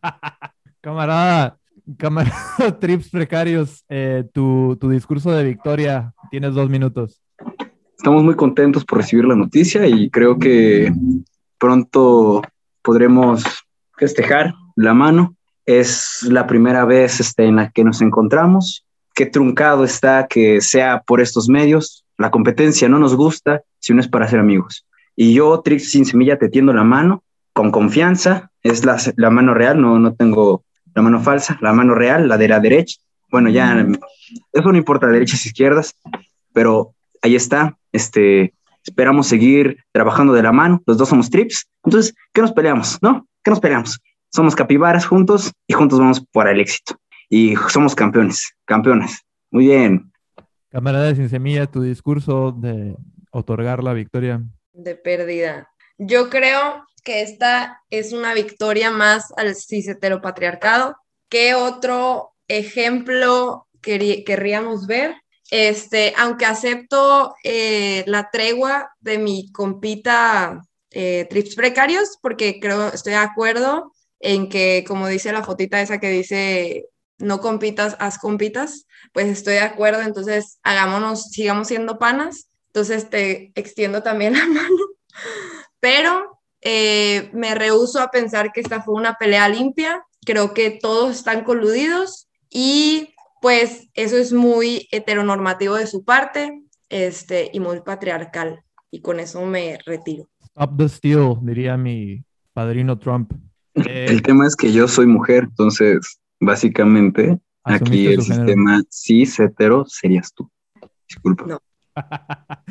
Camarada, camarada Trips Precarios, eh, tu, tu discurso de victoria, tienes dos minutos. Estamos muy contentos por recibir la noticia y creo que pronto podremos festejar la mano. Es la primera vez este, en la que nos encontramos. Qué truncado está que sea por estos medios. La competencia no nos gusta si no es para ser amigos. Y yo, Trix Sin Semilla, te tiendo la mano con confianza. Es la, la mano real, no, no tengo la mano falsa, la mano real, la de la derecha. Bueno, ya, eso no importa, derechas, izquierdas, pero ahí está. Este, esperamos seguir trabajando de la mano. Los dos somos trips. Entonces, ¿qué nos peleamos? ¿No? ¿Qué nos peleamos? Somos capibaras juntos y juntos vamos para el éxito. Y somos campeones, campeones. Muy bien. Camarada Sin Semilla, tu discurso de otorgar la victoria. de pérdida. Yo creo que esta es una victoria más al cis heteropatriarcado. ¿Qué otro ejemplo querríamos ver? Este, aunque acepto eh, la tregua de mi compita eh, Trips Precarios, porque creo, estoy de acuerdo en que, como dice la fotita esa que dice, no compitas, haz compitas, pues estoy de acuerdo, entonces hagámonos, sigamos siendo panas, entonces te extiendo también la mano, pero eh, me rehuso a pensar que esta fue una pelea limpia, creo que todos están coludidos y pues eso es muy heteronormativo de su parte este, y muy patriarcal y con eso me retiro. Stop the steal, diría mi padrino Trump. Eh, El tema es que yo soy mujer, entonces, básicamente, aquí el sistema cis hetero serías tú. Disculpa.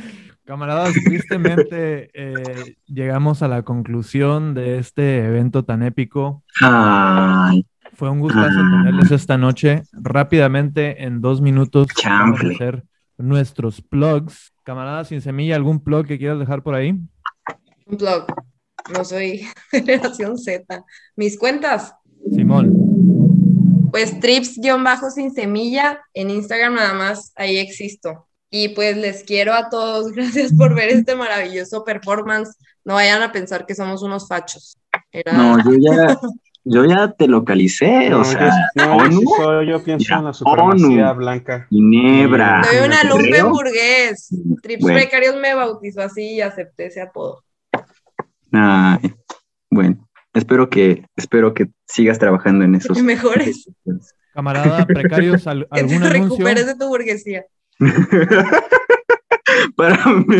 Camaradas, tristemente eh, llegamos a la conclusión de este evento tan épico. Ay, Fue un gustazo Ah. tenerles esta noche. Rápidamente, en dos minutos, vamos a hacer nuestros plugs. Camaradas sin semilla, ¿algún plug que quieras dejar por ahí? Un blog, no soy generación Z. Mis cuentas, Simón. Pues trips-sin semilla en Instagram nada más, ahí existo. Y pues les quiero a todos, gracias por ver este maravilloso performance. No vayan a pensar que somos unos fachos. Era- no, yo ya, yo ya te localicé, No, o sea, yo ONU, yo pienso en la supremacía ONU. blanca. Ginebra. Soy una ¿Te lumpen creo? burgués. Trips Bueno. Precarios me bautizó así y acepté ese apodo. Ay, bueno, espero que, espero que sigas trabajando en esos. Mejores. Camarada, precarios, al- Que ¿algún te anuncio? recuperes de tu burguesía. Para mí.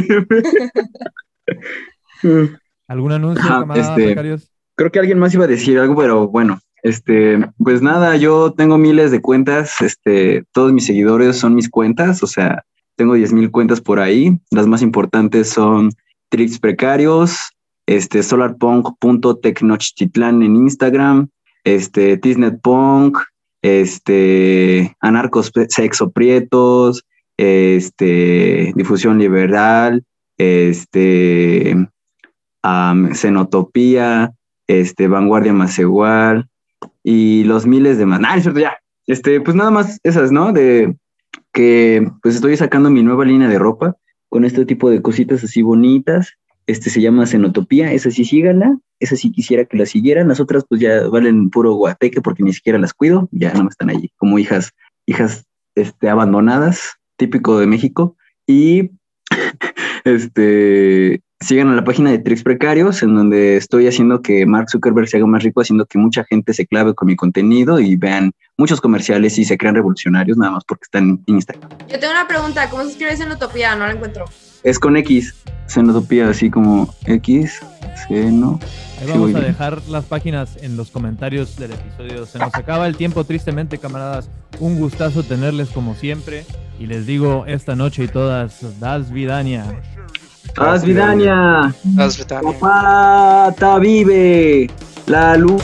¿Algún anuncio, camarada, este, precarios? Creo que alguien más iba a decir algo, pero bueno, este, pues nada, yo tengo miles de cuentas, este, todos mis seguidores son mis cuentas, o sea, tengo 10.000 cuentas por ahí. Las más importantes son Tricks Precarios, este, solarpunk.tecnochtitlán en Instagram, este, Tisnetpunk, este, Anarcos Sexo Prietos, este, Difusión Liberal, este, am, Xenotopía, este, Vanguardia Más Igual y los miles de más. Cierto, ya. Este, pues nada más esas, ¿no? De que pues estoy sacando mi nueva línea de ropa con este tipo de cositas así bonitas. Este se llama Xenotopía, esa sí síganla, esa sí quisiera que la siguieran, las otras pues ya valen puro guateque porque ni siquiera las cuido, ya no están allí, como hijas, hijas este, abandonadas, típico de México. Y este sigan a la página de Tricks Precarios, en donde estoy haciendo que Mark Zuckerberg se haga más rico, haciendo que mucha gente se clave con mi contenido y vean muchos comerciales y se crean revolucionarios nada más porque están en Instagram. Yo tengo una pregunta, ¿cómo se escribe Xenotopía? No la encuentro. Es con X, Xenotopía, así como X, Xeno. Ahí vamos a bien. dejar las páginas en los comentarios del episodio. Se nos acaba el tiempo, tristemente, camaradas. Un gustazo tenerles como siempre. Y les digo esta noche y todas, Das Vidania. ¡Haz Vidania! Las Britannias. ¡Papá, ta vive! La luz.